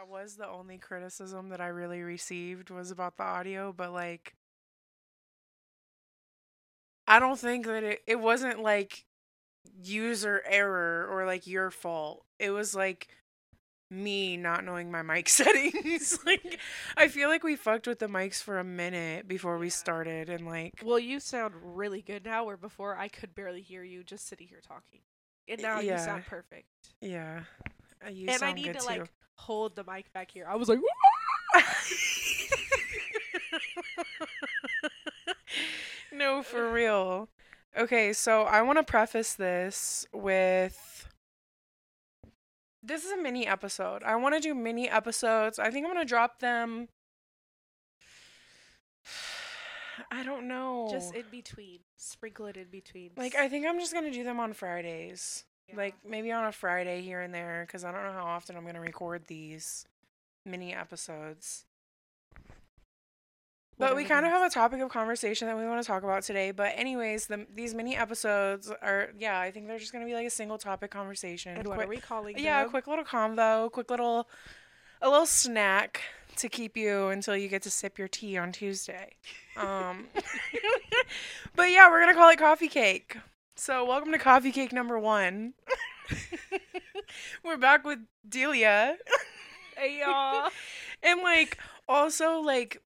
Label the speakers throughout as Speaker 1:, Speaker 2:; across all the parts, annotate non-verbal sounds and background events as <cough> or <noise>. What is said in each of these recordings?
Speaker 1: that was the only criticism that I really received was about the audio, but like I don't think that it it wasn't like user error or like your fault. It was like me not knowing my mic <laughs> settings. like I feel like we fucked with the mics for a minute before we started and like
Speaker 2: Well, you sound really good now, where before I could barely hear you just sitting here talking. And now you sound perfect.
Speaker 1: yeah. uh, You
Speaker 2: and I need
Speaker 1: good
Speaker 2: to
Speaker 1: too.
Speaker 2: like hold the mic back here. I was like,
Speaker 1: no, for real. Okay, so I want to preface this with this is a mini episode. I want to do mini episodes. I think I'm going to drop them <sighs> I don't know.
Speaker 2: just in between, sprinkle it in between.
Speaker 1: like I think I'm just going to do them on Fridays.
Speaker 2: Yeah.
Speaker 1: Like maybe on a Friday here and there cuz I don't know how often I'm going to record these mini episodes. But we kind of have a topic of conversation that we want to talk about today. But anyways, the, these mini episodes are yeah, I think they're just gonna be like a single topic conversation.
Speaker 2: And what
Speaker 1: Quick-
Speaker 2: are we calling
Speaker 1: yeah, a quick little convo, quick little a little snack to keep you until you get to sip your tea on Tuesday. Um, <laughs> <laughs> but yeah, we're gonna call it coffee cake. So welcome to coffee cake number one. <laughs> we're back with Dehlia.
Speaker 2: Hey, y'all. <laughs>
Speaker 1: and like also like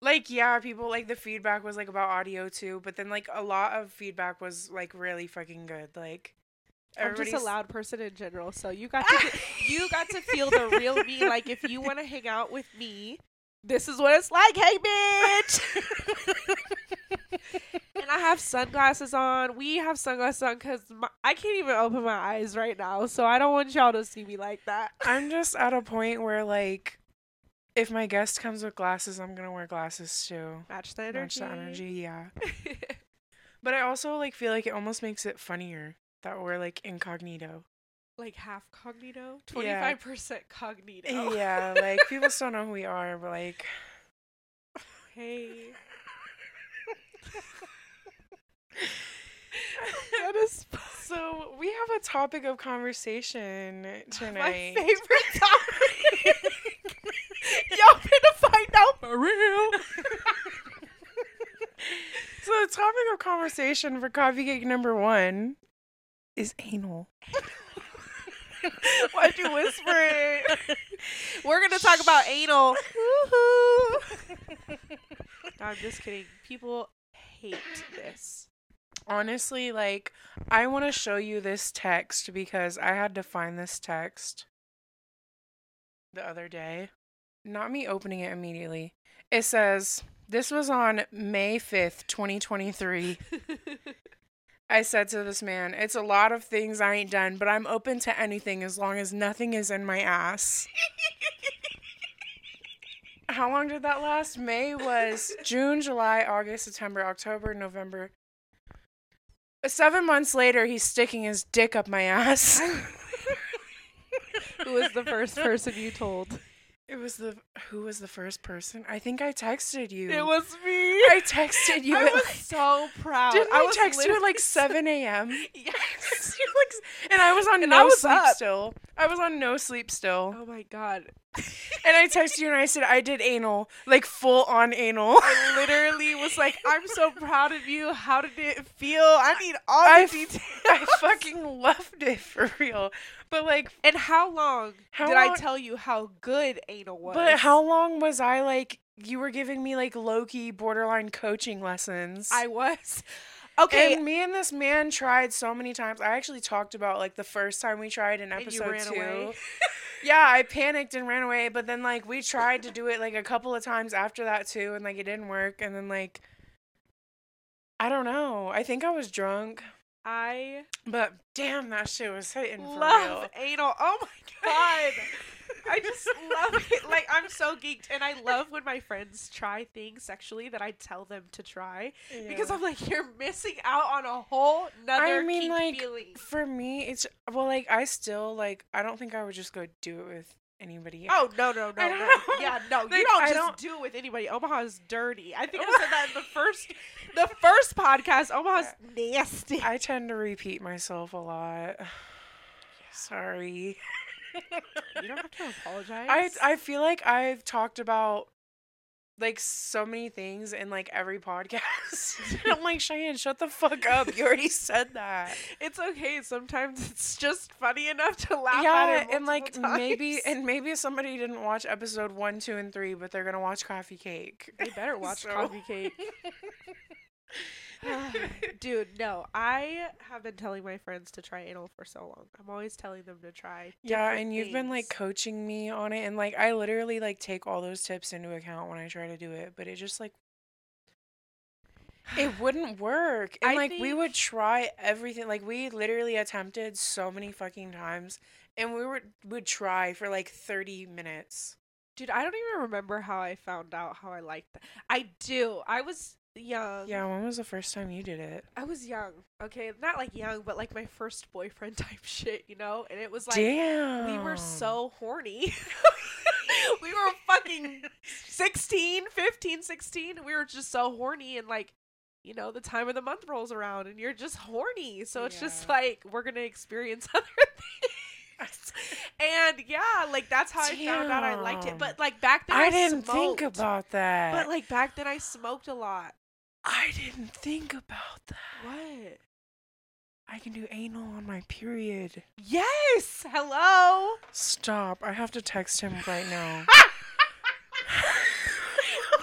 Speaker 1: like yeah people like the feedback was like about audio too but then like a lot of feedback was like really fucking good like
Speaker 2: I'm just a loud person in general, so you got to get, <laughs> you got to feel the real me. Like if you want to hang out with me, this is what it's like. Hey, bitch. And I have sunglasses on. We have sunglasses on because I can't even open my eyes right now, so I don't want y'all to see me like that.
Speaker 1: i'm just at a point where like if my guest comes with glasses i'm gonna wear glasses too
Speaker 2: Match the energy.
Speaker 1: Match the energy yeah <laughs> but i also like feel like it almost makes it funnier that we're like incognito
Speaker 2: like half cognito, twenty five percent cognito.
Speaker 1: yeah like people still know who we are but like <laughs>
Speaker 2: Hey. That is
Speaker 1: So we have a topic of conversation tonight.
Speaker 2: my favorite <laughs> topic. Y'all finna find out for real.
Speaker 1: So the topic of conversation for coffee cake number one is anal.
Speaker 2: Why'd you whisper it? We're gonna talk about anal. Woohoo! <laughs> I'm just kidding. People hate this.
Speaker 1: Honestly, like I want to show you this text because I had to find this text the other day. Not me opening it immediately. It says, "This was on May 5th, 2023." <laughs> I said to this man, It's a lot of things I ain't done, but I'm open to anything as long as nothing is in my ass. <laughs> How long did that last? May was June, July, August, September, October, November. Seven months later, he's sticking his dick up my ass. <laughs>
Speaker 2: Who was the first person you told?
Speaker 1: It was the who was the first person? I think I texted you.
Speaker 2: It was me.
Speaker 1: I texted you.
Speaker 2: I was
Speaker 1: like-
Speaker 2: so proud.
Speaker 1: didn't I,
Speaker 2: was
Speaker 1: text you at like seven a.m.? <laughs>
Speaker 2: Yes. <laughs>
Speaker 1: Like, and I was on
Speaker 2: And
Speaker 1: no
Speaker 2: was
Speaker 1: sleep
Speaker 2: up.
Speaker 1: still. I was on no sleep still.
Speaker 2: Oh my god.
Speaker 1: And I texted you and I said I did anal, like full on anal.
Speaker 2: I literally was like, I'm so proud of you. How did it feel? I need all the details. <laughs>
Speaker 1: I fucking loved it for real. But like,
Speaker 2: And how long
Speaker 1: How
Speaker 2: did
Speaker 1: long-
Speaker 2: I tell you how good anal was?
Speaker 1: but how long was I like? You were giving me like low key borderline coaching lessons.
Speaker 2: I was. Okay.
Speaker 1: And me and this man tried so many times. I actually talked about like the first time we tried in episode
Speaker 2: ran
Speaker 1: two.
Speaker 2: away? <laughs>
Speaker 1: yeah, I panicked and ran away, but then like we tried to do it like a couple of times after that too, and like it didn't work. And then like I don't know. I think I was drunk,
Speaker 2: I
Speaker 1: but damn, that shit was hitting for
Speaker 2: love
Speaker 1: real.
Speaker 2: anal. Oh my god. <laughs> I just love it. Like I'm so geeked, and I love when my friends try things sexually that I tell them to try because I'm like, you're missing out on a whole nother
Speaker 1: I mean, like,
Speaker 2: feeling.
Speaker 1: for me, it's well, like I still like. I don't think I would just go do it with anybody.
Speaker 2: Oh no no no no! Yeah no,
Speaker 1: like,
Speaker 2: you don't
Speaker 1: I
Speaker 2: just
Speaker 1: don't-
Speaker 2: do it with anybody. Omaha is dirty. I think I <laughs> said that in the first, the first podcast. Omaha's nasty.
Speaker 1: I tend to repeat myself a lot. <sighs> Sorry.
Speaker 2: You don't have to apologize.
Speaker 1: I I feel like I've talked about like so many things in like every podcast. <laughs> I'm like Cheyenne, shut the fuck up. You already said that.
Speaker 2: it's okay. Sometimes it's just funny enough to laugh at
Speaker 1: yeah,
Speaker 2: it.
Speaker 1: and like
Speaker 2: multiple
Speaker 1: maybe and maybe somebody didn't watch episode one, two, and three, but they're gonna watch Coffee Cake.
Speaker 2: they better <laughs> watch
Speaker 1: So-
Speaker 2: Coffee Cake. <laughs> <sighs> Dude, no. I have been telling my friends to try anal for so long. I'm always telling them to try.
Speaker 1: Yeah, and you've been like coaching me on it, and like I literally like take all those tips into account when I try to do it, but it just like it wouldn't work. And
Speaker 2: I
Speaker 1: like we would try everything. Like we literally attempted so many fucking times, and we would would try for like thirty minutes.
Speaker 2: Dude, I don't even remember how I found out how I liked that. I do. I was young.
Speaker 1: Yeah, when was the first time you did it?
Speaker 2: I was young. Okay, not like young, but like my first boyfriend <laughs> type shit, you know? And it was like
Speaker 1: Damn,
Speaker 2: we were so horny. <laughs> <laughs> we were fucking 16, 15, 16. We were just so horny and like you know, the time of the month rolls around and you're just horny. So it's just like we're going to experience other things. and yeah, like that's how I found out I liked it. But like back then I,
Speaker 1: I didn't think about that.
Speaker 2: But like back then I smoked a lot.
Speaker 1: I didn't think about that.
Speaker 2: What?
Speaker 1: I can do anal on my period.
Speaker 2: Yes. Hello.
Speaker 1: Stop. I have to text him right now. <laughs>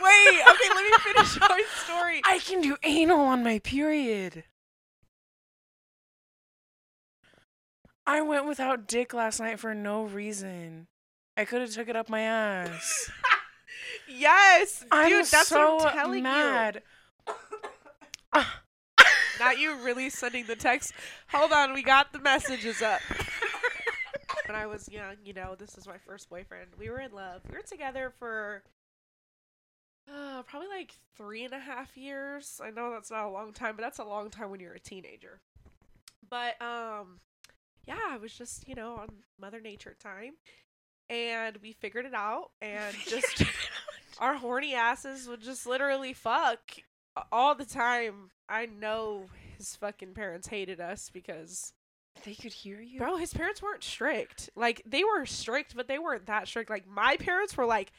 Speaker 2: Wait. Okay, let me finish my story.
Speaker 1: I can do anal on my period. I went without dick last night for no reason. I could have took it up my ass. <laughs>
Speaker 2: Yes.
Speaker 1: I'm
Speaker 2: that's
Speaker 1: so
Speaker 2: what I'm telling
Speaker 1: mad.
Speaker 2: you. Not you really sending the text. Hold on, we got the messages up. <laughs> when I was young, you know, this is my first boyfriend. We were in love. We were together for uh, probably like three and a half years. I know that's not a long time, but that's a long time when you're a teenager. But um, yeah, it was just you know on Mother Nature time, and we figured it out, and <laughs> just our horny asses would just literally fuck all the time. I know his fucking parents hated us because
Speaker 1: they could hear you.
Speaker 2: bro, his parents weren't strict. Like they were strict, but they weren't that strict. Like my parents were like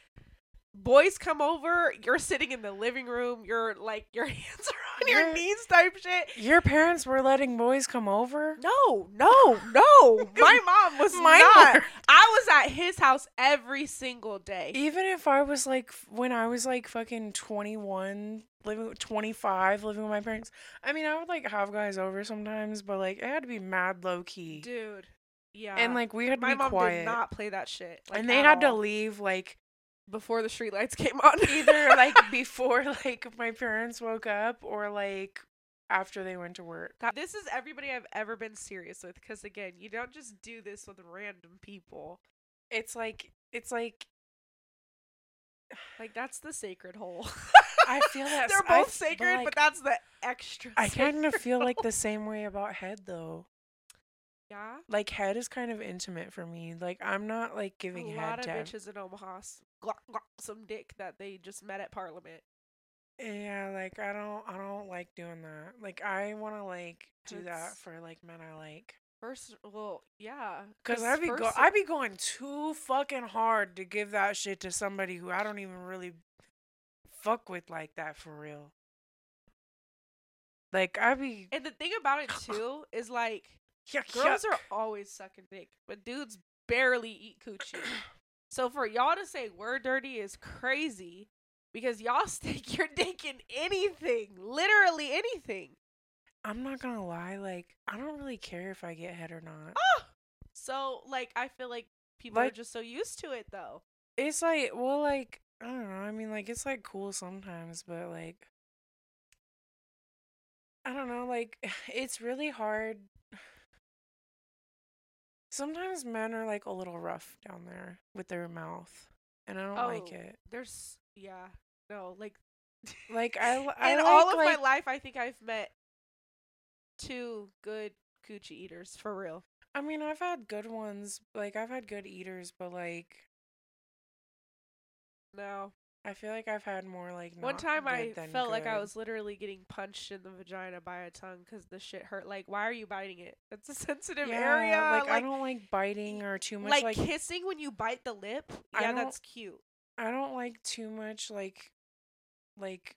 Speaker 2: boys come over, you're sitting in the living room, you're like your <laughs> hands are on your
Speaker 1: Your-
Speaker 2: knees type shit.
Speaker 1: Your parents were letting boys come over?
Speaker 2: No, no, no. <laughs> My mom was
Speaker 1: Mine
Speaker 2: not.
Speaker 1: were.
Speaker 2: I was at his house every single day.
Speaker 1: Even if I was like, when I was like fucking 21, living, 25, living with my parents, I mean, I would like have guys over sometimes, but like, it had to be mad low key.
Speaker 2: Dude. Yeah.
Speaker 1: and like, we had to
Speaker 2: my
Speaker 1: be
Speaker 2: mom
Speaker 1: quiet.
Speaker 2: did not play that shit. Like,
Speaker 1: and they had to leave like
Speaker 2: before the streetlights <laughs> came on.
Speaker 1: either like <laughs> before like my parents woke up or like after they went to work.
Speaker 2: This is everybody I've ever been serious with because again, you don't just do this with random people.
Speaker 1: It's like it's like
Speaker 2: Like that's the sacred hole. <laughs>
Speaker 1: I feel <laughs> that
Speaker 2: They're both
Speaker 1: f-
Speaker 2: sacred,
Speaker 1: like,
Speaker 2: but that's the extra.
Speaker 1: I kind of feel like the same way about head though. <laughs>
Speaker 2: Yeah.
Speaker 1: Like head is kind of intimate for me. Like I'm not like giving
Speaker 2: a
Speaker 1: head
Speaker 2: lot of
Speaker 1: to
Speaker 2: bitches in Omaha s- glock, glock some dick that they just met at Parliament.
Speaker 1: Yeah, like I don't I don't like doing that. Like I want to like do that for like men I like.
Speaker 2: First, well, yeah,
Speaker 1: Cuz I be go I be going too fucking hard to give that shit to somebody who I don't even really fuck with like that for real. Like I be
Speaker 2: And the thing about it <sighs> too is like
Speaker 1: yuck,
Speaker 2: girls
Speaker 1: yuck.
Speaker 2: are always sucking dick, but dudes barely eat coochie. so for y'all to say we're dirty is crazy because y'all <laughs> stick your dick in anything, literally anything.
Speaker 1: I'm not to lie like I don't really care if I get head or not.
Speaker 2: Ah! So like I feel like people are just so used to it though.
Speaker 1: It's like well like I don't know. I mean like it's like cool sometimes, but like I don't know, like <sighs> it's really hard. Sometimes men are like a little rough down there with their mouth, and I don't like
Speaker 2: Oh.
Speaker 1: it.
Speaker 2: There's yeah. No, like
Speaker 1: Like I, <laughs> I
Speaker 2: in
Speaker 1: like,
Speaker 2: all of
Speaker 1: like,
Speaker 2: my life I think I've met two good coochie eaters for real.
Speaker 1: I mean, I've had good ones. Like I've had good eaters, but like
Speaker 2: No.
Speaker 1: I feel like I've had more like
Speaker 2: One time I
Speaker 1: good
Speaker 2: felt like I was literally getting punched in the vagina by a tongue because the shit hurt. Like, why are you biting it? It's a <laughs> sensitive
Speaker 1: yeah,
Speaker 2: area.
Speaker 1: Like, I don't like biting or too much
Speaker 2: like,
Speaker 1: like,
Speaker 2: kissing when you bite the lip. Yeah, that's cute.
Speaker 1: I don't like too much like like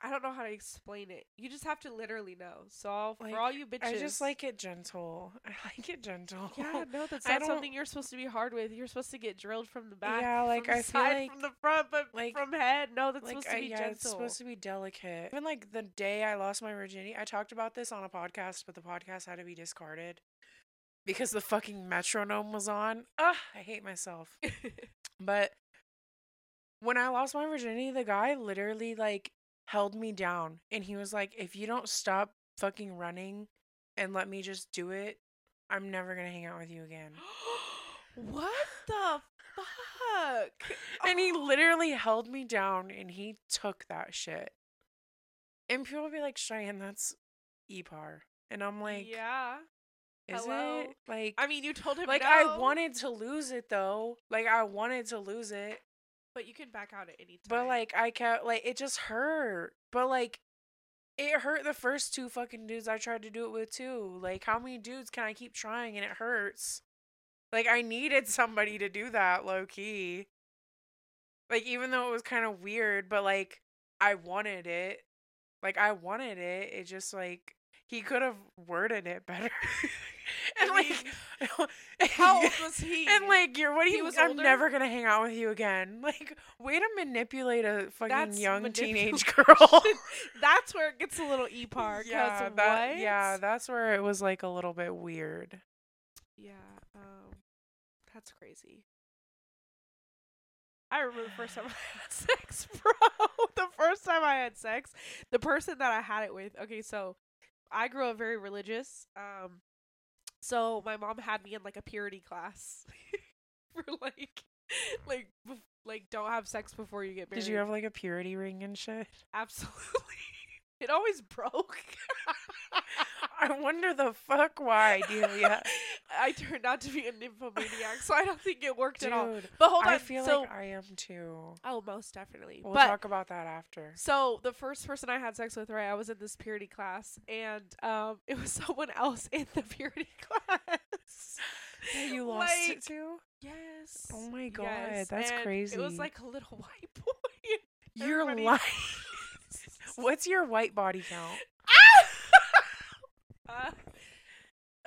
Speaker 2: I don't know how to explain it. You just have to literally know. So
Speaker 1: Like,
Speaker 2: for all you bitches,
Speaker 1: I just like it gentle. I like it gentle.
Speaker 2: Yeah, no, <laughs> that's
Speaker 1: I
Speaker 2: not something you're supposed to be hard with. You're supposed to get drilled from the back.
Speaker 1: Yeah, like, I feel like-
Speaker 2: from the front, but
Speaker 1: like-
Speaker 2: from head. No, that's
Speaker 1: like
Speaker 2: supposed to
Speaker 1: I,
Speaker 2: be
Speaker 1: yeah,
Speaker 2: gentle.
Speaker 1: it's supposed to be delicate. Even like the day I lost my virginity, I talked about this on a podcast, but the podcast had to be discarded because the fucking metronome was on. Ugh, I hate myself. <laughs> But when I lost my virginity, the guy literally like held me down and he was like, if you don't stop fucking running and let me just do it, I'm never gonna hang out with you again. <gasps>
Speaker 2: what the fuck?
Speaker 1: And he
Speaker 2: Oh.
Speaker 1: literally held me down and he took that shit. And people would be like, Cheyenne, that's EPAR. And I'm like,
Speaker 2: yeah.
Speaker 1: is
Speaker 2: hello?
Speaker 1: it? Like,
Speaker 2: I mean, you told him
Speaker 1: like
Speaker 2: no,
Speaker 1: I wanted to lose it though. Like I wanted to lose it.
Speaker 2: But you can back out at any time.
Speaker 1: But like I kept like it just hurt. But like it hurt the first two fucking dudes I tried to do it with too. Like how many dudes can I keep trying and it hurts? Like I needed somebody to do that low key. Like even though it was kind of weird, but like I wanted it. Like I wanted it. It just like he could have worded it better. <laughs> and
Speaker 2: I
Speaker 1: like <laughs>
Speaker 2: how old <laughs> was he?
Speaker 1: and like you're what do
Speaker 2: He
Speaker 1: you
Speaker 2: was
Speaker 1: I'm
Speaker 2: older?
Speaker 1: never gonna hang out with you again. <laughs> Like way to manipulate a fucking
Speaker 2: That's
Speaker 1: young teenage girl.
Speaker 2: that's where it gets a little e par.
Speaker 1: yeah,
Speaker 2: what?
Speaker 1: yeah, that's where it was like a little bit weird.
Speaker 2: Yeah, um, that's crazy. I remember the first time I had sex, bro. the first time I had sex, the person that I had it with. Okay, so I grew up very religious. Um, so my mom had me in like a purity class <laughs> for like, like, like don't have sex before you get married.
Speaker 1: Did you have like a purity ring and shit?
Speaker 2: Absolutely. <laughs> It always broke. <laughs>
Speaker 1: I wonder the fuck why, Dehlia.
Speaker 2: I turned out to be a nymphomaniac, so I don't think it worked at all. But hold on,
Speaker 1: I feel
Speaker 2: so
Speaker 1: like I am too.
Speaker 2: oh, most definitely.
Speaker 1: We'll
Speaker 2: but
Speaker 1: talk about that after.
Speaker 2: so the first person I had sex with, right? I was in this purity class, and um, <laughs> it was someone else in the purity <laughs> class.
Speaker 1: Yeah, you lost
Speaker 2: Like,
Speaker 1: it too?
Speaker 2: Yes.
Speaker 1: Oh my god,
Speaker 2: yes,
Speaker 1: that's
Speaker 2: and
Speaker 1: crazy.
Speaker 2: It was like a little <laughs> white boy.
Speaker 1: You're
Speaker 2: everybody-
Speaker 1: lying. What's your white body count?
Speaker 2: uh,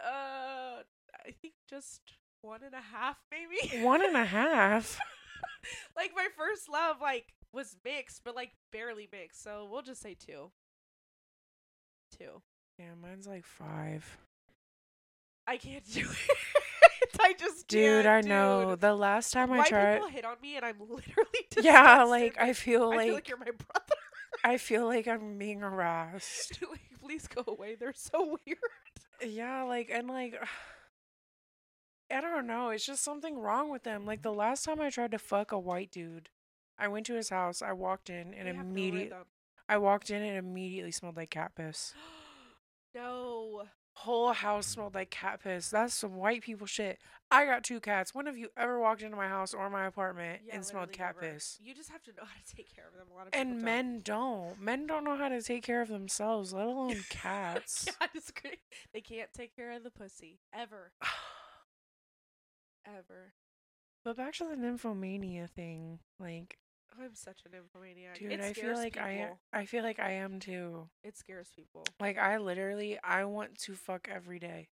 Speaker 2: uh, I think just one and a half, maybe.
Speaker 1: One and a half. <laughs>
Speaker 2: like my first love, like was mixed, but like barely mixed. So we'll just say two. Two.
Speaker 1: Yeah, mine's like five.
Speaker 2: I can't do it. <laughs> I just
Speaker 1: Dude, I know.
Speaker 2: dude.
Speaker 1: The last time I
Speaker 2: White
Speaker 1: tried,
Speaker 2: people hit on me, and I'm <laughs> literally disgusted.
Speaker 1: yeah, like I feel
Speaker 2: I
Speaker 1: like
Speaker 2: feel like you're my brother.
Speaker 1: I feel like I'm being harassed.
Speaker 2: like, please go away. They're so weird.
Speaker 1: Yeah, like and like <sighs> I don't know. It's just something wrong with them. Like the last time I tried to fuck a white dude, I went to his house. I walked in and
Speaker 2: have no
Speaker 1: immediately. I walked in and immediately smelled like cat piss. <gasps>
Speaker 2: no.
Speaker 1: Whole house smelled like cat piss. That's some white people shit. I got two cats. When have you ever walked into my house or my apartment
Speaker 2: Yeah,
Speaker 1: and smelled cat
Speaker 2: never.
Speaker 1: piss?
Speaker 2: You just have to know <laughs> how to take care of them. A lot of people
Speaker 1: And
Speaker 2: don't.
Speaker 1: men don't. Men don't know how to take care of themselves, let alone <laughs> cats.
Speaker 2: yeah, <laughs> I disagree. They can't take care of the pussy ever, <sighs> <sighs> ever.
Speaker 1: But back to the nymphomania thing, like, oh,
Speaker 2: I'm such an nymphomaniac.
Speaker 1: dude,
Speaker 2: it
Speaker 1: I feel like I
Speaker 2: people.
Speaker 1: I feel like I am too.
Speaker 2: It scares people.
Speaker 1: Like I literally I want to fuck every day.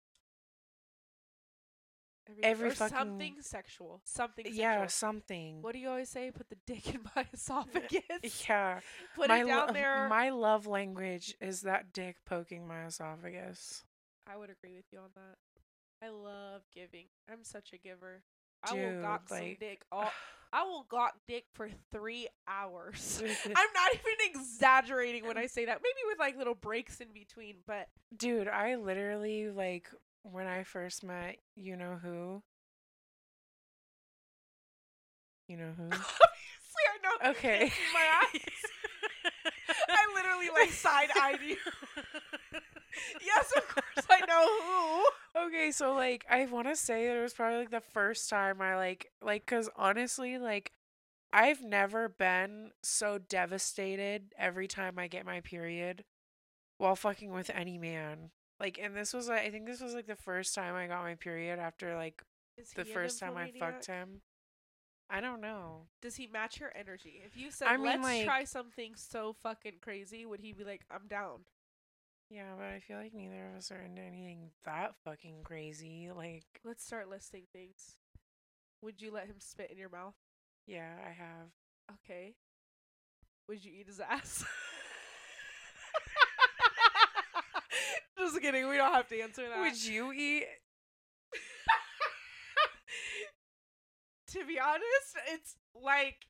Speaker 2: Every,
Speaker 1: Every fucking-
Speaker 2: something sexual. Something sexual.
Speaker 1: Yeah, something.
Speaker 2: What do you always say? Put the dick in my <laughs> esophagus.
Speaker 1: Yeah. <laughs>
Speaker 2: Put
Speaker 1: my
Speaker 2: it down
Speaker 1: lo-
Speaker 2: there.
Speaker 1: my love language is that dick poking my esophagus.
Speaker 2: I would agree with you on that. I love giving. I'm such a giver. I will
Speaker 1: Dude,
Speaker 2: gawk some dick. <sighs> All, I will gawk dick for three hours. <laughs> <laughs> I'm not even exaggerating when I say that. Maybe with like little breaks in between, but
Speaker 1: Dude, I literally like when I first met you know who? You know <laughs> who?
Speaker 2: obviously I know.
Speaker 1: Okay.
Speaker 2: my eyes. I literally like side eyed you. yes, of course I know who.
Speaker 1: Okay, so like I want to say that it was probably like the first time I like like cuz honestly like I've never been so devastated every time I get my period while fucking with any man. Like, and this was, like, I think this was like the first time I got my period after like
Speaker 2: Is
Speaker 1: the first time I fucked him. I don't know.
Speaker 2: Does he match your energy? If you said
Speaker 1: I mean,
Speaker 2: let's
Speaker 1: like-
Speaker 2: try something so fucking crazy, would he be like, I'm down?
Speaker 1: Yeah, but I feel like neither of us are into anything that fucking crazy. Like,
Speaker 2: Let's start listing things. Would you let him spit in your mouth?
Speaker 1: yeah, I have.
Speaker 2: Okay. Would you eat his ass? <laughs> Just kidding. We don't have to answer that.
Speaker 1: Would you eat? <laughs>
Speaker 2: to be honest, it's like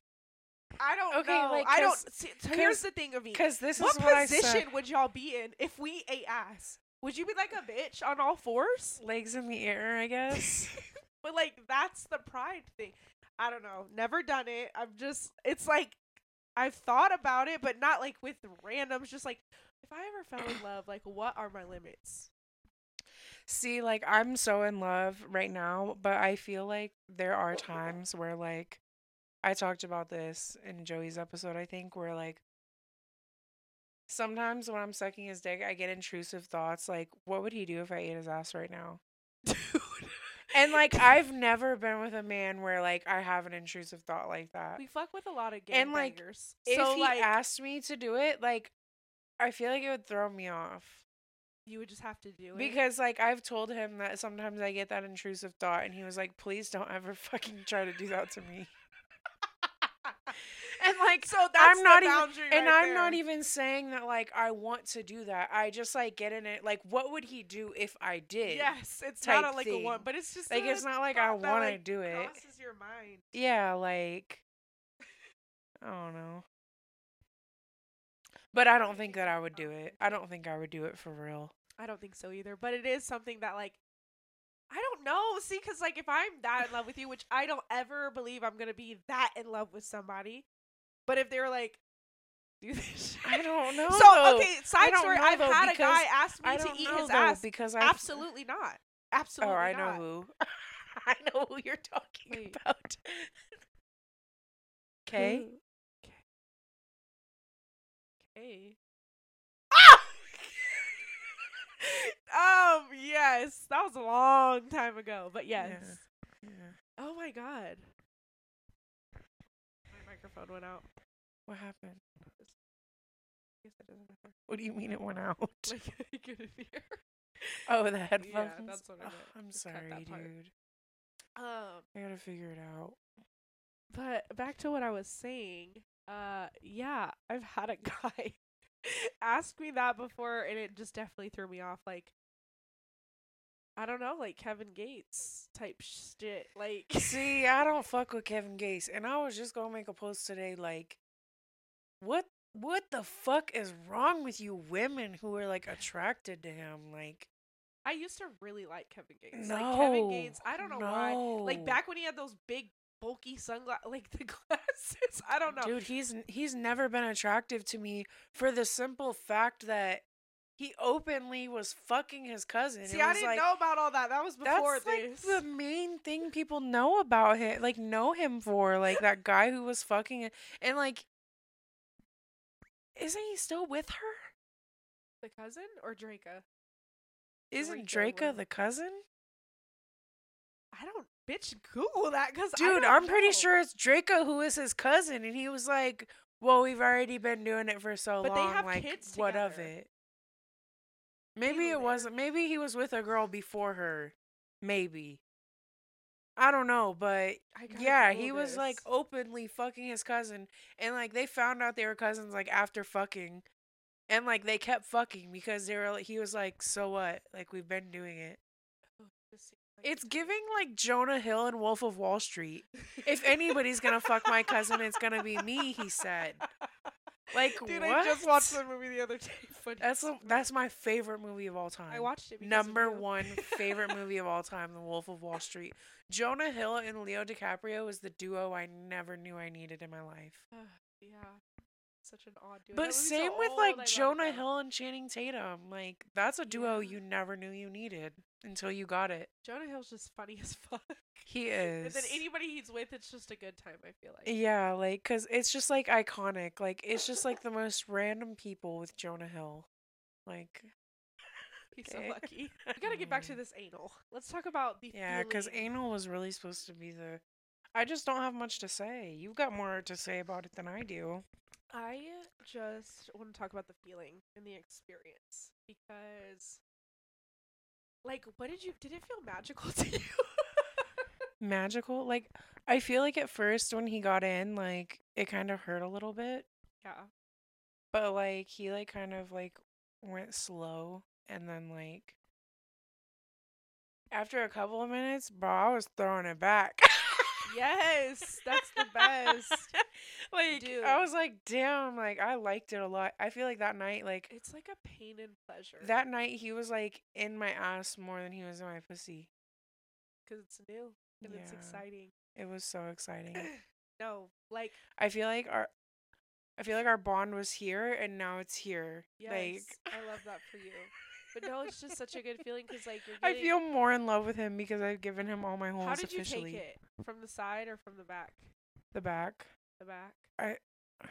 Speaker 2: I don't
Speaker 1: Okay,
Speaker 2: know.
Speaker 1: like,
Speaker 2: I don't. See, so here's the thing of me.
Speaker 1: Because this
Speaker 2: What
Speaker 1: is what I
Speaker 2: position would y'all be in if we ate ass? Would you be like a bitch on all fours?
Speaker 1: Legs in the air, I guess. <laughs>
Speaker 2: but like that's the pride thing. I don't know. Never done it. I'm just. It's like I've thought about it, but not like with randoms. Just like if I ever fell in love, like what are my limits?
Speaker 1: See, like I'm so in love right now, but I feel like there are times where like I talked about this in Joey's episode, I think, where like sometimes when I'm sucking his dick, I get intrusive thoughts like, what would he do if I ate his ass right now? <laughs>
Speaker 2: Dude.
Speaker 1: And like <laughs> I've never been with a man where like I have an intrusive thought like that.
Speaker 2: we fuck with a lot of
Speaker 1: And, like,
Speaker 2: gangbangers.
Speaker 1: If
Speaker 2: so
Speaker 1: he
Speaker 2: like
Speaker 1: asked me to do it, like I feel like it would throw me off.
Speaker 2: you would just have to do it.
Speaker 1: Because like I've told him that sometimes I get that intrusive thought and he was like, "Please don't ever fucking try to do that to me." And like
Speaker 2: so that's
Speaker 1: I'm not
Speaker 2: the
Speaker 1: even and
Speaker 2: right
Speaker 1: I'm not even saying that like I want to do that. I just like get in it like what would he do if I did?
Speaker 2: Yes, it's not a, like a one, but it's just
Speaker 1: Like it's not like I want to
Speaker 2: like,
Speaker 1: do it.
Speaker 2: Crosses your mind.
Speaker 1: Yeah, like I don't know. But I don't think that I would do it. I don't think I would do it for real.
Speaker 2: I don't think so either, but it is something that like I don't know. See, because like if I'm that in love with you, which I don't ever believe I'm gonna be that in love with somebody, but if they're like, do this, <laughs>
Speaker 1: I don't know.
Speaker 2: So okay, side story.
Speaker 1: know,
Speaker 2: I've
Speaker 1: though,
Speaker 2: had a guy ask me to eat
Speaker 1: know
Speaker 2: his
Speaker 1: though,
Speaker 2: ass.
Speaker 1: because I
Speaker 2: Absolutely not. Oh, Absolutely.
Speaker 1: Oh, I know who. <laughs> I know who you're talking
Speaker 2: Wait.
Speaker 1: about. Okay.
Speaker 2: Okay. <laughs> um. Yes, that was a long time ago, but yes.
Speaker 1: Yeah.
Speaker 2: Oh my god. My microphone went out.
Speaker 1: What happened?
Speaker 2: I guess it doesn't matter.
Speaker 1: What do you mean it went out? <laughs>
Speaker 2: Like <laughs> I couldn't hear.
Speaker 1: oh, the headphones.
Speaker 2: that's what I meant.
Speaker 1: I'm
Speaker 2: Just
Speaker 1: sorry, dude.
Speaker 2: Um.
Speaker 1: I gotta figure it out.
Speaker 2: But back to what I was saying. Uh, yeah, I've had a <laughs> guy <laughs> ask me that before, and it just definitely threw me off. Like, I don't know, like Kevin Gates type shit. <laughs> Like,
Speaker 1: See, I don't fuck with Kevin Gates, and I was just gonna make a post today. Like, what? What the fuck is wrong with you women who are like attracted to him? Like,
Speaker 2: I used to really like Kevin Gates.
Speaker 1: no,
Speaker 2: like Kevin Gates, I don't know why. Like back when he had those big bulky sunglasses, <laughs> like the glasses. I don't know.
Speaker 1: Dude, he's he's never been attractive to me for the simple fact that he openly was fucking his cousin.
Speaker 2: See, I didn't
Speaker 1: like,
Speaker 2: know about all that. That was before
Speaker 1: that's like the main thing people know about him, like know him for, like that guy who was fucking it, and like, isn't he still with her?
Speaker 2: the cousin or Dreka?
Speaker 1: Isn't
Speaker 2: Dreka
Speaker 1: the cousin?
Speaker 2: I don't. Bitch, Google that, cause
Speaker 1: Dude, I'm pretty sure it's Dreka who is his cousin, and he was like, "Well, we've already been doing it for so long.
Speaker 2: But they
Speaker 1: long.
Speaker 2: have
Speaker 1: like,
Speaker 2: kids
Speaker 1: what of it?" Maybe it wasn't. Maybe he was with a girl before her. Maybe. I don't know, but yeah, he was like openly fucking his cousin, and like they found out they were cousins like after fucking, and like they kept fucking because they were. like He was like, "So what? Like we've been doing it."
Speaker 2: This seems like
Speaker 1: It's giving like Jonah Hill and Wolf of Wall Street. If anybody's gonna fuck my cousin, it's gonna be me. He said. Like
Speaker 2: Dude,
Speaker 1: what?
Speaker 2: I just watched the movie the other day. <laughs> Funny
Speaker 1: That's a, that's my favorite movie of all time.
Speaker 2: I watched it.
Speaker 1: Number one favorite <laughs> movie of all time, The Wolf of Wall Street. Jonah Hill and Leo DiCaprio is the duo I never knew I needed in my life.
Speaker 2: Ugh, yeah. Such an odd duo.
Speaker 1: But
Speaker 2: so
Speaker 1: same with
Speaker 2: old,
Speaker 1: like Jonah. Hill and Channing Tatum. Like that's a duo
Speaker 2: Yeah.
Speaker 1: you never knew you needed until you got it.
Speaker 2: Jonah Hill's just funny as <laughs> fuck.
Speaker 1: He is.
Speaker 2: And then anybody he's with, it's just a good time. I feel like.
Speaker 1: Yeah, like cuz it's just like iconic. Like it's just like the most random people with Jonah Hill. Like <laughs>
Speaker 2: He's so lucky. <laughs> We gotta get back to mm. this anal. Let's talk about the.
Speaker 1: Yeah, cuz anal was really supposed to be the I just don't have much to say. You've got more to say about it than I do.
Speaker 2: I just want to talk about the feeling and the experience because, like, what did you? Did it feel magical <laughs> to you?
Speaker 1: Magical? Like I feel like at first when he got in, like it kind of hurt a little bit.
Speaker 2: yeah.
Speaker 1: But like he like kind of like went slow and then like after a couple of minutes, bro, I was throwing it back. <laughs>
Speaker 2: Yes, that's the best. <laughs>
Speaker 1: like
Speaker 2: Dude.
Speaker 1: I was like, damn, like I liked it a lot. I feel like that night, like
Speaker 2: It's like a pain and pleasure.
Speaker 1: that night he was like in my ass more than he was in my pussy.
Speaker 2: because it's new and it's exciting.
Speaker 1: It was so exciting. <clears throat>
Speaker 2: no, like
Speaker 1: I feel like our I feel like our bond was here and now it's here.
Speaker 2: yes,
Speaker 1: Like
Speaker 2: I love that for you. But no, it's just such a good feeling because like you're
Speaker 1: I feel more in love with him because I've given him all my holes
Speaker 2: How did you take it? From the side or from the back?
Speaker 1: The back.
Speaker 2: The back.
Speaker 1: I-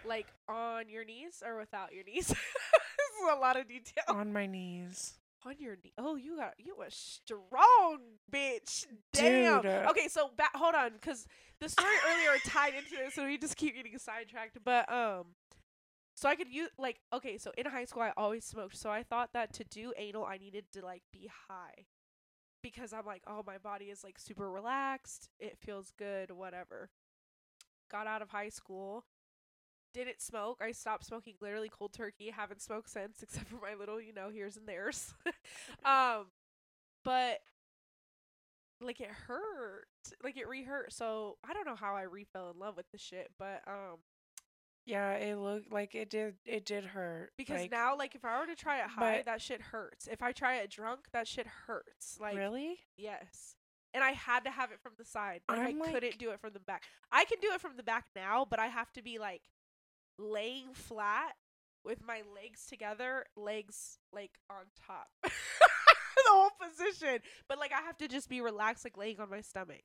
Speaker 2: like on your knees or without your knees. <laughs> this is a lot of detail.
Speaker 1: on my knees.
Speaker 2: On your knee. Oh, you got you a strong bitch. Damn.
Speaker 1: Dude, uh,
Speaker 2: okay, so back. Hold on, because the story earlier tied into this, so we just keep getting sidetracked. But um, so I could use like okay, so in high school I always smoked, so I thought that to do anal I needed to like be high, because I'm like, oh, my body is like super relaxed, it feels good, whatever. Got out of high school. Didn't smoke. I stopped smoking literally cold turkey. Haven't smoked since, <laughs> except for my little, you know, here's and there's. <laughs> um, but like it hurt, like it re-hurt. So I don't know how I re-fell in love with the shit, but um,
Speaker 1: Yeah, it looked like it did. It did hurt.
Speaker 2: because
Speaker 1: like,
Speaker 2: now like if I were to try it high, that shit hurts. If I try it drunk, that shit hurts. Like
Speaker 1: really,
Speaker 2: yes. And I had to have it from the side. Like
Speaker 1: I'm,
Speaker 2: I couldn't do it from the back. I can do it from the back now, but I have to be like laying flat with my legs together, legs like on top. <laughs> the whole position. But like I have to just be relaxed like laying on my stomach.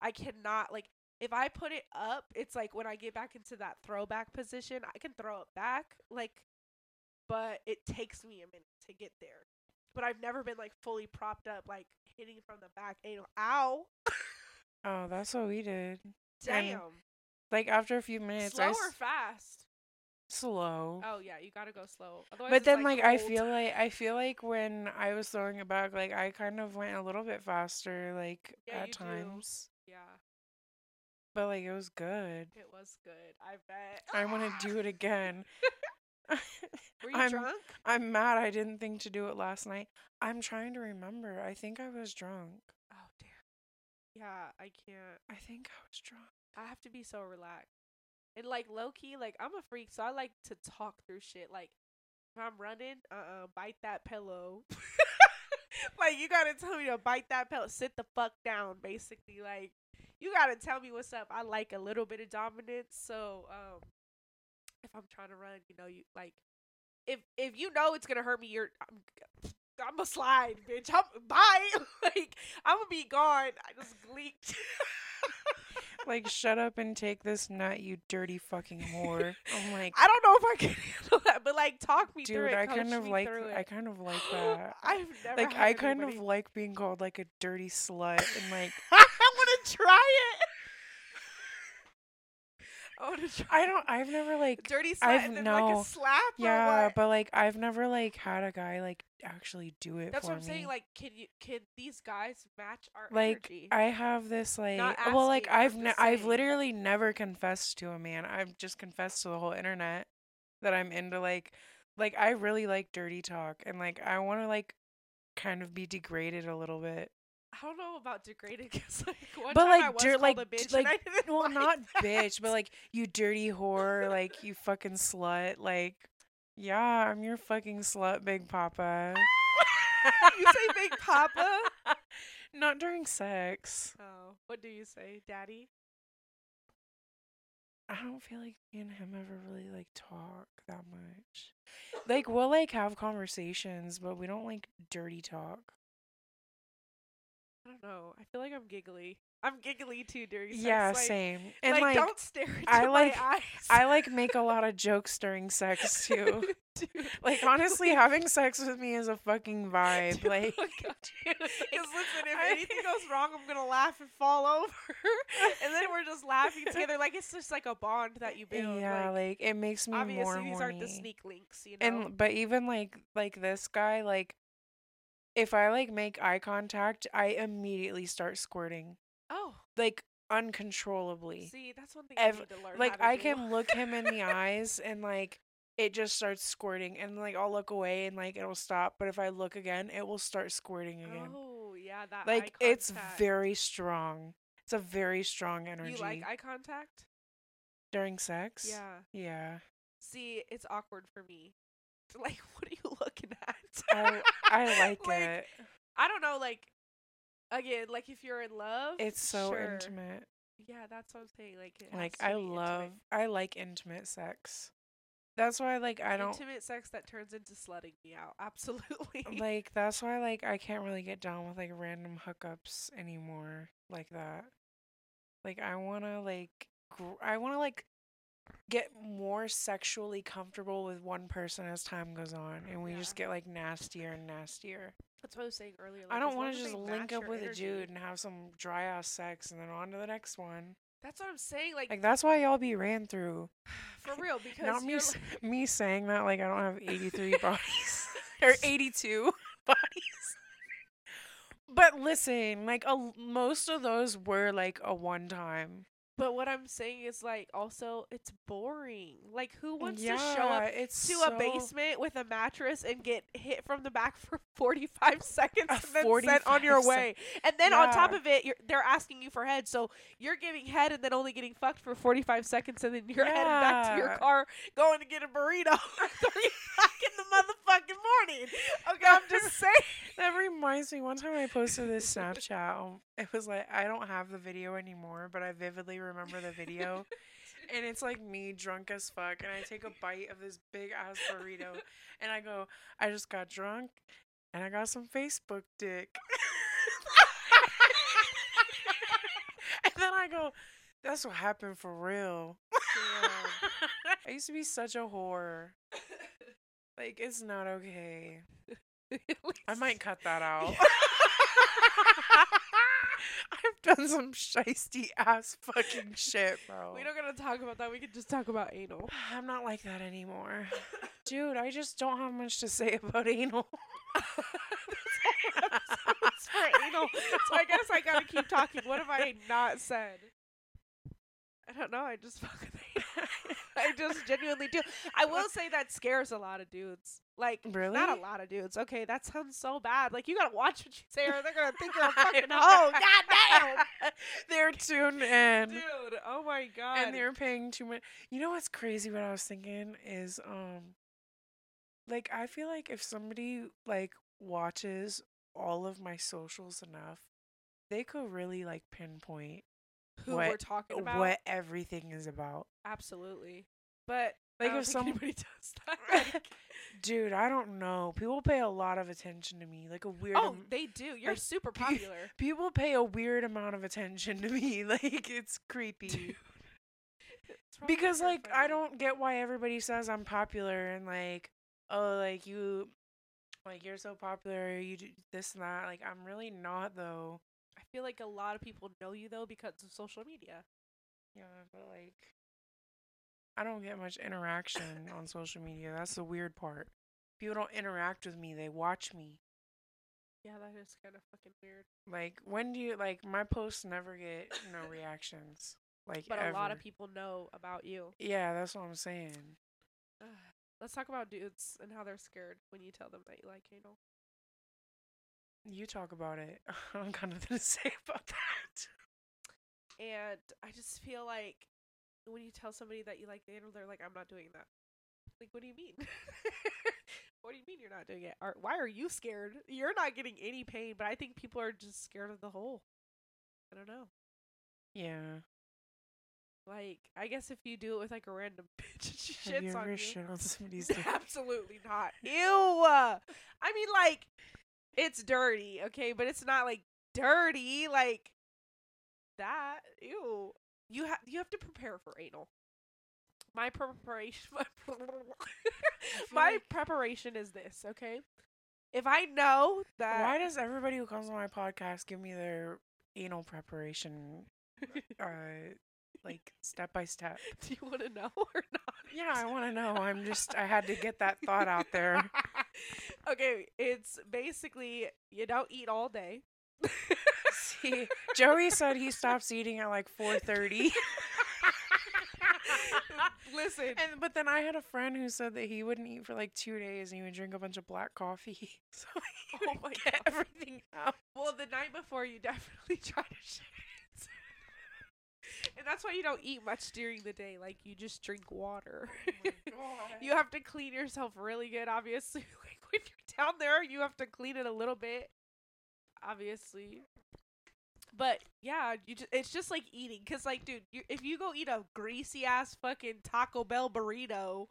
Speaker 2: I cannot like if I put it up, it's like when I get back into that throwback position, I can throw it back like but it takes me a minute to get there. But I've never been like fully propped up like hitting from the back. Anal. Ow.
Speaker 1: oh, that's what we did.
Speaker 2: Damn.
Speaker 1: Like after a few minutes,
Speaker 2: Slow
Speaker 1: I
Speaker 2: or
Speaker 1: s-
Speaker 2: fast?
Speaker 1: slow.
Speaker 2: Oh yeah, you gotta go slow. Otherwise
Speaker 1: but then, like, I feel like I feel like when I was throwing it back, like I kind of went a little bit faster, like
Speaker 2: Yeah,
Speaker 1: at
Speaker 2: you do.
Speaker 1: times.
Speaker 2: Yeah,
Speaker 1: But like it was good.
Speaker 2: it was good. I bet.
Speaker 1: I want to <laughs> do it again. <laughs>
Speaker 2: Were you
Speaker 1: I'm-
Speaker 2: drunk?
Speaker 1: I'm mad I didn't think to do it last night. I'm trying to remember. I think I was drunk.
Speaker 2: Oh damn. Yeah, I can't.
Speaker 1: I think I was drunk.
Speaker 2: I have to be so relaxed. And like low key, like I'm a freak, so I like to talk through shit. Like if I'm running, uh uh bite that pillow. <laughs> like you gotta tell me to bite that pillow. Sit the fuck down, basically. Like you gotta tell me what's up. I like a little bit of dominance, so um if I'm trying to run, you know, you like if if you know it's gonna hurt me, you're I'm I'm a slide, bitch. I'm <laughs> bye. like I'm gonna be gone. I just leaked. <laughs>
Speaker 1: Like, shut up and take this nut, you dirty fucking whore. <laughs> I'm like,
Speaker 2: I don't know if I can handle that, but like talk me through
Speaker 1: dude,
Speaker 2: it.
Speaker 1: I kind of like,
Speaker 2: through
Speaker 1: I kind of like that.
Speaker 2: I've never
Speaker 1: like, I kind of like being called like a dirty slut and like,
Speaker 2: to try it. <laughs> I want to try.
Speaker 1: I don't, I've never like,
Speaker 2: dirty slut
Speaker 1: I've-
Speaker 2: and then like
Speaker 1: no.
Speaker 2: a slap. or
Speaker 1: yeah, but like, I've never like had a guy like actually do it
Speaker 2: that's what I'm
Speaker 1: me.
Speaker 2: saying. Like, can you can these guys match our
Speaker 1: like
Speaker 2: energy?
Speaker 1: I have this like well like I've ne- I've literally never confessed to a man. I've just confessed to the whole internet that I'm into like like I really like dirty talk and like I want to like kind of be degraded a little bit.
Speaker 2: I don't know about degraded because <laughs> like one
Speaker 1: But,
Speaker 2: time
Speaker 1: like,
Speaker 2: I was
Speaker 1: dir- like,
Speaker 2: a bitch
Speaker 1: like,
Speaker 2: and I didn't
Speaker 1: Well,
Speaker 2: like
Speaker 1: not <laughs>
Speaker 2: that.
Speaker 1: bitch, but like you dirty whore, like you fucking slut, like yeah, I'm your fucking slut, Big Papa. <laughs>
Speaker 2: you say Big Papa?
Speaker 1: Not during sex.
Speaker 2: Oh, what do you say, Daddy?
Speaker 1: I don't feel like me and him ever really like talk that much. Like we'll like have conversations, but we don't like dirty talk.
Speaker 2: I don't know. I feel like I'm giggly. I'm giggly too during sex.
Speaker 1: Yeah,
Speaker 2: like,
Speaker 1: same. And
Speaker 2: like,
Speaker 1: like,
Speaker 2: don't stare into
Speaker 1: I
Speaker 2: my
Speaker 1: like-
Speaker 2: eyes.
Speaker 1: I like make a lot of jokes during sex <laughs> too.
Speaker 2: Dude.
Speaker 1: Like honestly, <laughs> having sex with me is a fucking vibe.
Speaker 2: Dude,
Speaker 1: Like, <laughs>
Speaker 2: oh. Because listen, if
Speaker 1: I-
Speaker 2: anything goes wrong, I'm gonna laugh and fall over, and then we're just laughing together. Like it's just like a bond that you build.
Speaker 1: yeah,
Speaker 2: like,
Speaker 1: like it makes me
Speaker 2: obviously
Speaker 1: more
Speaker 2: these
Speaker 1: horny.
Speaker 2: aren't the sneak links, you know.
Speaker 1: and but even like like this guy, like if I like make eye contact, I immediately start squirting,
Speaker 2: oh,
Speaker 1: like uncontrollably.
Speaker 2: see, that's one thing
Speaker 1: Ev-
Speaker 2: I need to learn.
Speaker 1: like I
Speaker 2: do.
Speaker 1: can look him in the <laughs> eyes and like it just starts squirting and like I'll look away and like it'll stop, but if I look again, it will start squirting again.
Speaker 2: Oh yeah, that
Speaker 1: like it's very strong. It's a very strong energy
Speaker 2: You like eye contact?
Speaker 1: during sex.
Speaker 2: Yeah.
Speaker 1: Yeah.
Speaker 2: See, it's awkward for me. <laughs> Like, what are you <laughs> looking at?
Speaker 1: I I like, <laughs>
Speaker 2: Like,
Speaker 1: it.
Speaker 2: I don't know. Like, again, like if you're in love,
Speaker 1: It's so
Speaker 2: sure.
Speaker 1: intimate.
Speaker 2: Yeah, that's what I'm saying. Like,
Speaker 1: Like I
Speaker 2: be intimate.
Speaker 1: love I like intimate sex. That's why like I don't
Speaker 2: intimate sex that turns into slutting me out. <laughs> Absolutely.
Speaker 1: like that's why like I can't really get down with like random hookups anymore like that. Like I want to like gr- I want to like get more sexually comfortable with one person as time goes on and we just get like nastier and nastier.
Speaker 2: that's what I was saying earlier. Like,
Speaker 1: I don't want to just link up with
Speaker 2: energy.
Speaker 1: a dude and have some dry ass sex and then on to the next one.
Speaker 2: That's what I'm saying. Like,
Speaker 1: Like that's why y'all be ran through. <sighs>
Speaker 2: for real, <sighs> because
Speaker 1: Not me s-
Speaker 2: like- <laughs>
Speaker 1: me saying that like I don't have 83 <laughs> bodies <laughs> or 82 bodies. But listen, like a, most of those were like a one time.
Speaker 2: But what I'm saying is like also it's boring. Like who wants
Speaker 1: yeah,
Speaker 2: to show up
Speaker 1: it's
Speaker 2: to
Speaker 1: so-
Speaker 2: a basement with a mattress and get hit from the back <laughs> for 45 seconds and then sent on your way. And then on top of it, you're, they're asking you for head. So you're giving head and then only getting fucked for 45 seconds and then you're heading back to your car going to get a burrito <laughs> at 3 o'clock in the motherfucking morning. Okay, I'm just saying.
Speaker 1: That reminds me. One time I posted this <laughs> Snapchat. Um, It was like I don't have the video anymore, but I vividly remember the video. <laughs> and it's like me drunk as fuck, and I take a bite of this big ass burrito, and I go, I just got drunk, and I got some Facebook dick. <laughs> and then I go, that's what happened for real. I used to be such a whore. Like it's not okay. <laughs> I might cut that out. <laughs> Done some shisty ass fucking <laughs> shit, bro.
Speaker 2: We don't gotta talk about that. We can just talk about anal. <sighs>
Speaker 1: I'm not like that anymore. <laughs> Dude, I just don't have much to say about anal.
Speaker 2: It's for anal. So I guess I gotta keep talking. What have I not said? I don't know. I just fucking I just genuinely do. I will say that scares a lot of dudes. Like
Speaker 1: Really?
Speaker 2: not a lot of dudes. Okay, that sounds so bad. Like you gotta watch what you say, or they're gonna think you're a fucking hoe. God <laughs>
Speaker 1: They're tuned in.
Speaker 2: dude. Oh my god.
Speaker 1: and they're paying too much. You know what's crazy? What I was thinking is, um, like I feel like if somebody like watches all of my socials enough, they could really like pinpoint
Speaker 2: who
Speaker 1: what-
Speaker 2: we're talking about.
Speaker 1: what everything is about.
Speaker 2: Absolutely. But
Speaker 1: Like if
Speaker 2: think
Speaker 1: some
Speaker 2: anybody <laughs> does that. <laughs> Like,
Speaker 1: dude, I don't know. People pay a lot of attention to me, like a weird.
Speaker 2: oh,
Speaker 1: am-
Speaker 2: they do. You're
Speaker 1: like,
Speaker 2: super
Speaker 1: pe- <laughs>
Speaker 2: popular.
Speaker 1: people pay a weird amount of attention to me. Like it's creepy.
Speaker 2: Dude. It's
Speaker 1: because like I don't get why everybody says I'm popular and like oh like you like you're so popular you do this and that like I'm really not though
Speaker 2: I feel like a lot of people know you though because of social media.
Speaker 1: yeah but like I don't get much interaction on social media that's the weird part people don't interact with me they watch me
Speaker 2: Yeah, that is kind of fucking weird.
Speaker 1: like when do you like my posts never get no <coughs> reactions like
Speaker 2: But a lot of people know about you.
Speaker 1: yeah that's what I'm saying <sighs>
Speaker 2: Let's talk about dudes and how they're scared when you tell them that you like anal.
Speaker 1: you talk about it <laughs> I don't got nothing to <laughs> say about that
Speaker 2: And I just feel like when you tell somebody that you like the anal, they're like, I'm not doing that. Like, what do you mean? <laughs> what do you mean you're not doing it? Or why are you scared? You're not getting any pain, but I think people are just scared of the hole. I don't know.
Speaker 1: Yeah.
Speaker 2: Like, I guess if you do it with like a random <laughs> bitch, and she
Speaker 1: Have you
Speaker 2: on you.
Speaker 1: shit on somebody's <laughs> dick?
Speaker 2: Absolutely not. Ew. I mean, like, it's dirty, okay, but it's not like dirty like that. Ew. You have you have to prepare for anal. My preparation, <laughs> my, my
Speaker 1: like-
Speaker 2: preparation is this, okay? If I know that
Speaker 1: Why does everybody who comes on my podcast give me their anal preparation, <laughs> uh, like step by step? <laughs>
Speaker 2: do you want to know or not?
Speaker 1: Yeah, I want to know. I'm just, I had to get that thought out there.
Speaker 2: okay, it's basically you don't eat all day.
Speaker 1: See, Joey said he stops eating at like 4:30.
Speaker 2: Listen,
Speaker 1: And but then I had a friend who said that he wouldn't eat for like two days and he would drink a bunch of black coffee. <laughs> So he
Speaker 2: Oh
Speaker 1: would
Speaker 2: my
Speaker 1: get
Speaker 2: God.
Speaker 1: everything out.
Speaker 2: well, the night before you definitely <laughs> try to shit. and that's why you don't eat much during the day. Like you just drink water. Oh <laughs> you have to clean yourself really good, obviously. Like when you're down there, you have to clean it a little bit, obviously. But yeah, you just, it's just like eating. Cause like, dude, you, if you go eat a greasy ass fucking Taco Bell burrito,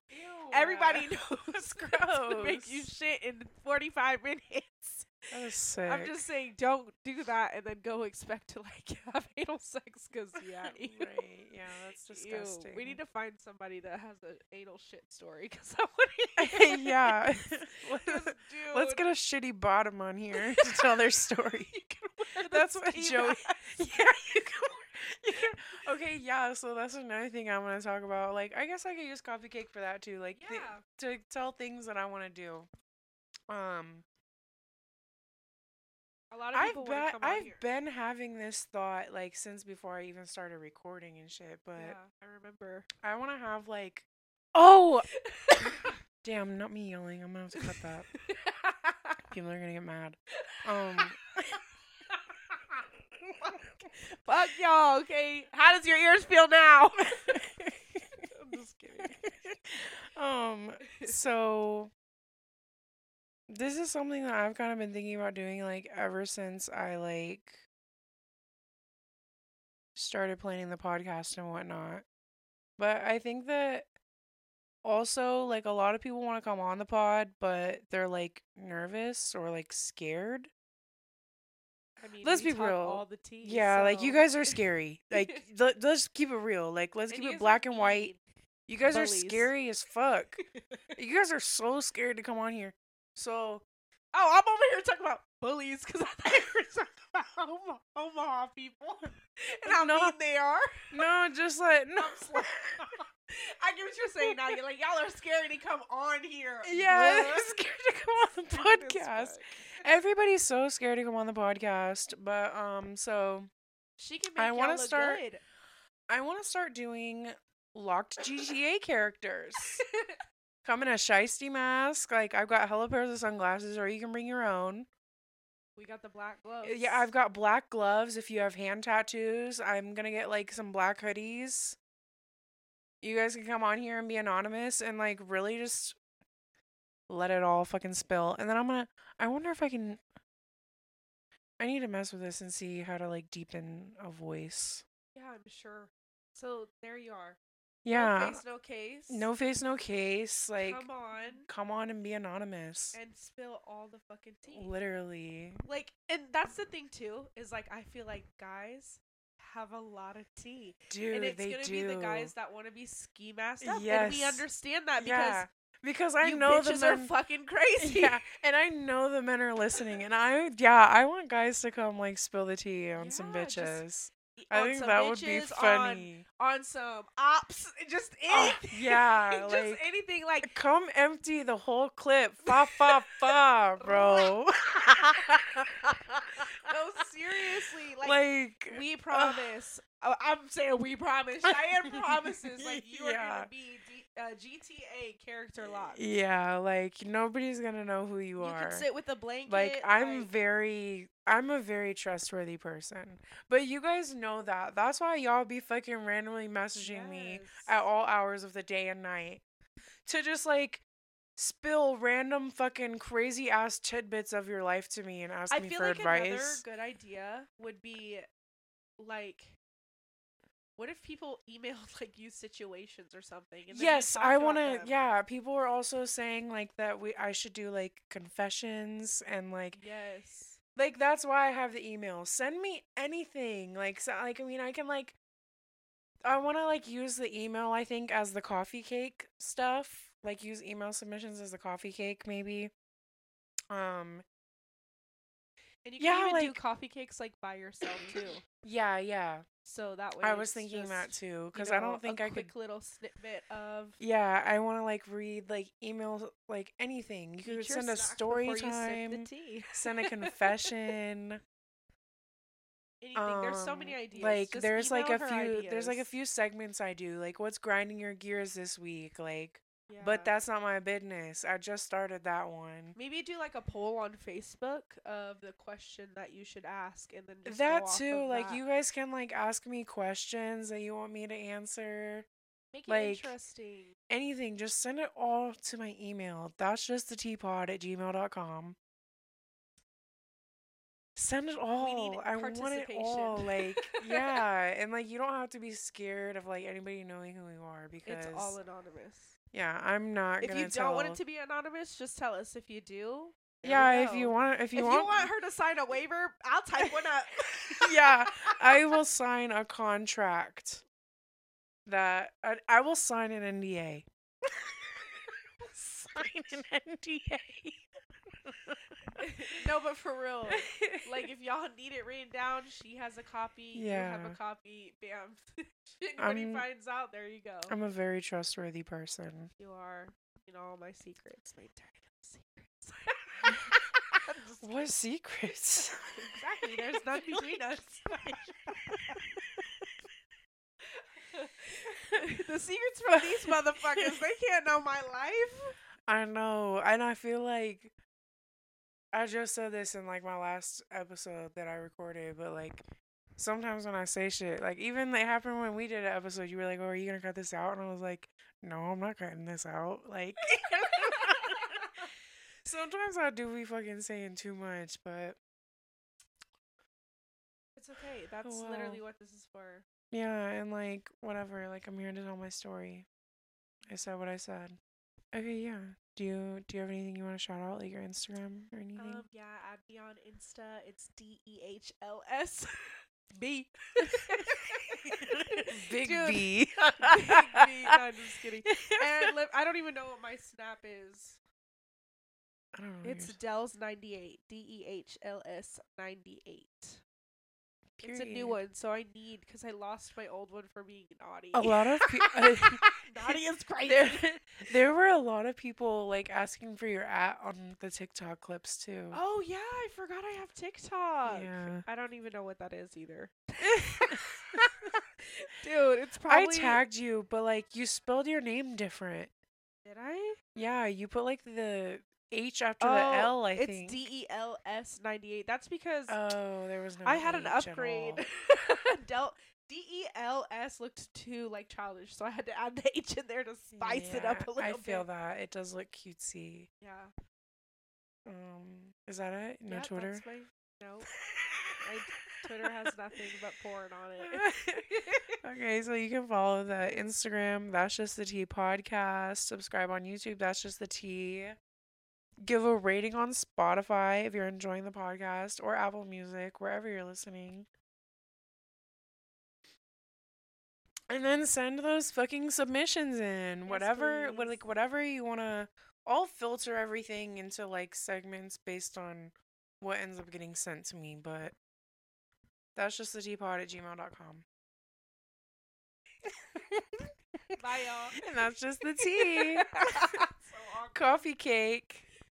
Speaker 2: everybody <laughs> knows that's gonna make you shit in 45 minutes.
Speaker 1: That was sick.
Speaker 2: I'm just saying, don't do that and then go expect to like <laughs> have anal sex. Cause <laughs> yeah, ew.
Speaker 1: right. Yeah, that's
Speaker 2: Ew.
Speaker 1: disgusting.
Speaker 2: We need to find somebody that has an anal shit story because I want to. <laughs>
Speaker 1: yeah.
Speaker 2: Let's,
Speaker 1: Let's get a shitty bottom on here to tell their story. That's what Joey. yeah, you can, wear- you. Okay, yeah. So that's another thing I want to talk about. Like, I guess I could use coffee cake for that too. Like,
Speaker 2: Yeah.
Speaker 1: to tell things that I want to do. Um,
Speaker 2: A lot of
Speaker 1: I've been
Speaker 2: come
Speaker 1: I've
Speaker 2: here.
Speaker 1: been having this thought like since before I even started recording and shit. But
Speaker 2: yeah, I remember.
Speaker 1: I want to have like, oh, <laughs> damn, not me yelling. I'm gonna have to cut that. <laughs> People are gonna get mad. Um. <laughs>
Speaker 2: Fuck y'all, okay? How does your ears feel now?
Speaker 1: I'm just kidding. Um, so this is something that I've kind of been thinking about doing like ever since I like started planning the podcast and whatnot. But I think that also like a lot of people want to come on the pod, but they're like nervous or like scared.
Speaker 2: I mean,
Speaker 1: Let's be real.
Speaker 2: All the tea.
Speaker 1: Yeah, like you guys are <laughs> scary. Like <laughs> let, let's keep it real. Like let's
Speaker 2: And
Speaker 1: keep it black and white. You guys are scary as fuck. <laughs> You guys are so scared to come on here. So
Speaker 2: Oh, I'm over here talking about bullies because <laughs> I thought you were talking about Omaha, Omaha people <laughs> and how
Speaker 1: No.
Speaker 2: mean they are.
Speaker 1: no, just like no. <laughs>
Speaker 2: I get what you're saying now. You're like, y'all are scared to come on here.
Speaker 1: yeah,
Speaker 2: bruh."
Speaker 1: they're scared to come on the podcast. Everybody's so scared to come on the podcast, but um, so
Speaker 2: She can make
Speaker 1: I wanna
Speaker 2: look
Speaker 1: start-
Speaker 2: good.
Speaker 1: I want to start doing locked GTA characters. Come in a shiesty mask. Like I've got hella pairs of sunglasses, or you can bring your own.
Speaker 2: we got the black gloves.
Speaker 1: Uh, Yeah, I've got black gloves. If you have hand tattoos, I'm gonna get like some black hoodies. You guys can come on here and be anonymous and like really just let it all fucking spill. And then I'm gonna. I wonder if I can. I need to mess with this and see how to like deepen a voice.
Speaker 2: Yeah, I'm sure. So there you are.
Speaker 1: Yeah.
Speaker 2: No face, no case.
Speaker 1: No face, no case. Like,
Speaker 2: come on
Speaker 1: come on and be anonymous.
Speaker 2: and spill all the fucking tea.
Speaker 1: Literally.
Speaker 2: Like, and that's the thing too is like I feel like guys have a lot of tea,
Speaker 1: Dude,
Speaker 2: and it's gonna
Speaker 1: do.
Speaker 2: be the guys that want to be ski masked up, and we understand that because
Speaker 1: yeah. Because I know the
Speaker 2: bitches are fucking <laughs> crazy.
Speaker 1: Yeah, and I know the men are listening, and I yeah, I want guys to come like spill the tea on some
Speaker 2: Yeah, just
Speaker 1: bitches.
Speaker 2: E-
Speaker 1: I think that would be
Speaker 2: bitches, on-
Speaker 1: funny.
Speaker 2: On, some ops, <laughs> just
Speaker 1: Oh,
Speaker 2: anything.
Speaker 1: yeah, <laughs>
Speaker 2: just
Speaker 1: like-
Speaker 2: anything like
Speaker 1: Come empty the whole clip, fa fa fa, <laughs> bro.
Speaker 2: no, seriously, like,
Speaker 1: like,
Speaker 2: we promise. oh, I'm saying we promise. Cheyenne promises, like you are
Speaker 1: Yeah.
Speaker 2: gonna be uh, GTA character locked.
Speaker 1: yeah, like nobody's gonna know who you,
Speaker 2: You
Speaker 1: are.
Speaker 2: can sit with a blanket.
Speaker 1: like I'm
Speaker 2: like-
Speaker 1: very I'm a very trustworthy person. But you guys know that. That's why y'all be fucking randomly messaging me at all hours of the day and night to just like spill random fucking crazy ass tidbits of your life to me and ask
Speaker 2: I
Speaker 1: me
Speaker 2: feel
Speaker 1: for
Speaker 2: like another
Speaker 1: advice.
Speaker 2: good idea would be like What if people <laughs> emailed like you situations or something? And
Speaker 1: yes, I want to. Yeah, people were also saying like that we I should do like confessions and like
Speaker 2: Yes.
Speaker 1: like that's why I have the email. Send me anything. Like so, like I mean I can like I want to like use the email I think as the coffee cake stuff. Like use email submissions as the coffee cake maybe. Um
Speaker 2: And you can
Speaker 1: Yeah,
Speaker 2: even do coffee cakes like by yourself too. <clears throat>
Speaker 1: yeah, yeah.
Speaker 2: So that way
Speaker 1: I was thinking that too
Speaker 2: you
Speaker 1: cuz I don't think
Speaker 2: a
Speaker 1: I could
Speaker 2: quick little snippet of
Speaker 1: Yeah, I want to like read like emails like anything. You could send a story
Speaker 2: before you sip
Speaker 1: time, send a <laughs> confession.
Speaker 2: Anything. There's so many
Speaker 1: um,
Speaker 2: ideas.
Speaker 1: Like
Speaker 2: Just
Speaker 1: there's like a few
Speaker 2: her
Speaker 1: there's like a few segments I do. Like what's grinding your gears this week? Like
Speaker 2: Yeah.
Speaker 1: but that's not my business. I just started that one.
Speaker 2: Maybe do like a poll on Facebook of the question that you should ask, and then just
Speaker 1: That too, like
Speaker 2: that.
Speaker 1: you guys can like ask me questions that you want me to answer.
Speaker 2: make it
Speaker 1: like,
Speaker 2: interesting.
Speaker 1: Anything, just send it all to my email. That's just the teapod at gmail.com. Send it all. I want it all. <laughs> Like, yeah. And like, you don't have to be scared of like anybody knowing who you are because,
Speaker 2: It's all anonymous.
Speaker 1: Yeah, I'm not
Speaker 2: If you
Speaker 1: tell.
Speaker 2: don't want it to be anonymous, just tell us. If you do,
Speaker 1: yeah, if you want, if
Speaker 2: If
Speaker 1: you want If
Speaker 2: you,
Speaker 1: want,
Speaker 2: want her to sign a waiver, I'll type one up. <laughs>
Speaker 1: yeah, I will sign a contract that I, I will sign an NDA. <laughs> sign an NDA. <laughs> <laughs>
Speaker 2: no, but for real, like if <laughs> y'all need it written down, she has a copy. You have a copy. Bam. <laughs> when
Speaker 1: I'm-
Speaker 2: finds out, there you go.
Speaker 1: I'm a very trustworthy person.
Speaker 2: you are, you know, all my secrets, my dirty secrets.
Speaker 1: What secrets?
Speaker 2: Exactly. There's none between us. the secrets from these motherfuckers, they can't know my life.
Speaker 1: I know, and I feel like I just said this in like my last episode that I recorded, but like sometimes when I say shit, like even it happened when we did an episode, you were like, "Oh, are you gonna cut this out?" And I was like, "No, I'm not cutting this out." Like <laughs> sometimes I do be fucking saying too much, but
Speaker 2: It's okay. <sighs> Oh, that's
Speaker 1: wow.
Speaker 2: literally what this is for.
Speaker 1: yeah, and like whatever, like I'm here to tell my story. I said what I said. Okay, yeah. Do you do you have anything you want to shout out, like your Instagram or anything?
Speaker 2: Um, yeah, add me on Insta. It's D E H L S <laughs> B. <laughs> <laughs>
Speaker 1: Big B.
Speaker 2: Big B. No, I'm just kidding. And li- I don't even know what my snap is.
Speaker 1: I don't know.
Speaker 2: It's Dells98. D E H L S 98. Period. It's a new one, so I need because I lost my old one for being naughty.
Speaker 1: A lot of pe- <laughs>
Speaker 2: naughty is <laughs> crazy.
Speaker 1: There, <laughs> there were a lot of people like asking for your at on the TikTok clips too.
Speaker 2: Oh yeah, I forgot I have TikTok.
Speaker 1: Yeah.
Speaker 2: I don't even know what that is either. Dude, it's probably
Speaker 1: I tagged you, but like you spelled your name different.
Speaker 2: Did I?
Speaker 1: Yeah, you put like the H after
Speaker 2: oh,
Speaker 1: the L. I
Speaker 2: it's
Speaker 1: think.
Speaker 2: It's D E L S ninety eight. That's because
Speaker 1: Oh, there was no.
Speaker 2: I had an
Speaker 1: H at
Speaker 2: upgrade. <laughs> <laughs> Del D E L S looked too like childish, so I had to add the H in there to spice it up a
Speaker 1: Yeah,
Speaker 2: little
Speaker 1: I feel
Speaker 2: bit.
Speaker 1: that it does look cutesy.
Speaker 2: Yeah.
Speaker 1: Um, is that it? No
Speaker 2: Yeah,
Speaker 1: Twitter.
Speaker 2: My, no. My <laughs> Twitter has nothing but porn on it.
Speaker 1: okay, so you can follow the Instagram. That's just the Tea podcast. Subscribe on YouTube. That's just the Tea. Give a rating on Spotify if you're enjoying the podcast or Apple Music, wherever you're listening. And then send those fucking submissions in.
Speaker 2: Yes,
Speaker 1: whatever, what like whatever you wanna. I'll filter everything into like segments based on what ends up getting sent to me, but that's just the teapod at gmail.com. <laughs>
Speaker 2: Bye, y'all.
Speaker 1: and that's just the <laughs> tea.
Speaker 2: so.
Speaker 1: Coffee cake.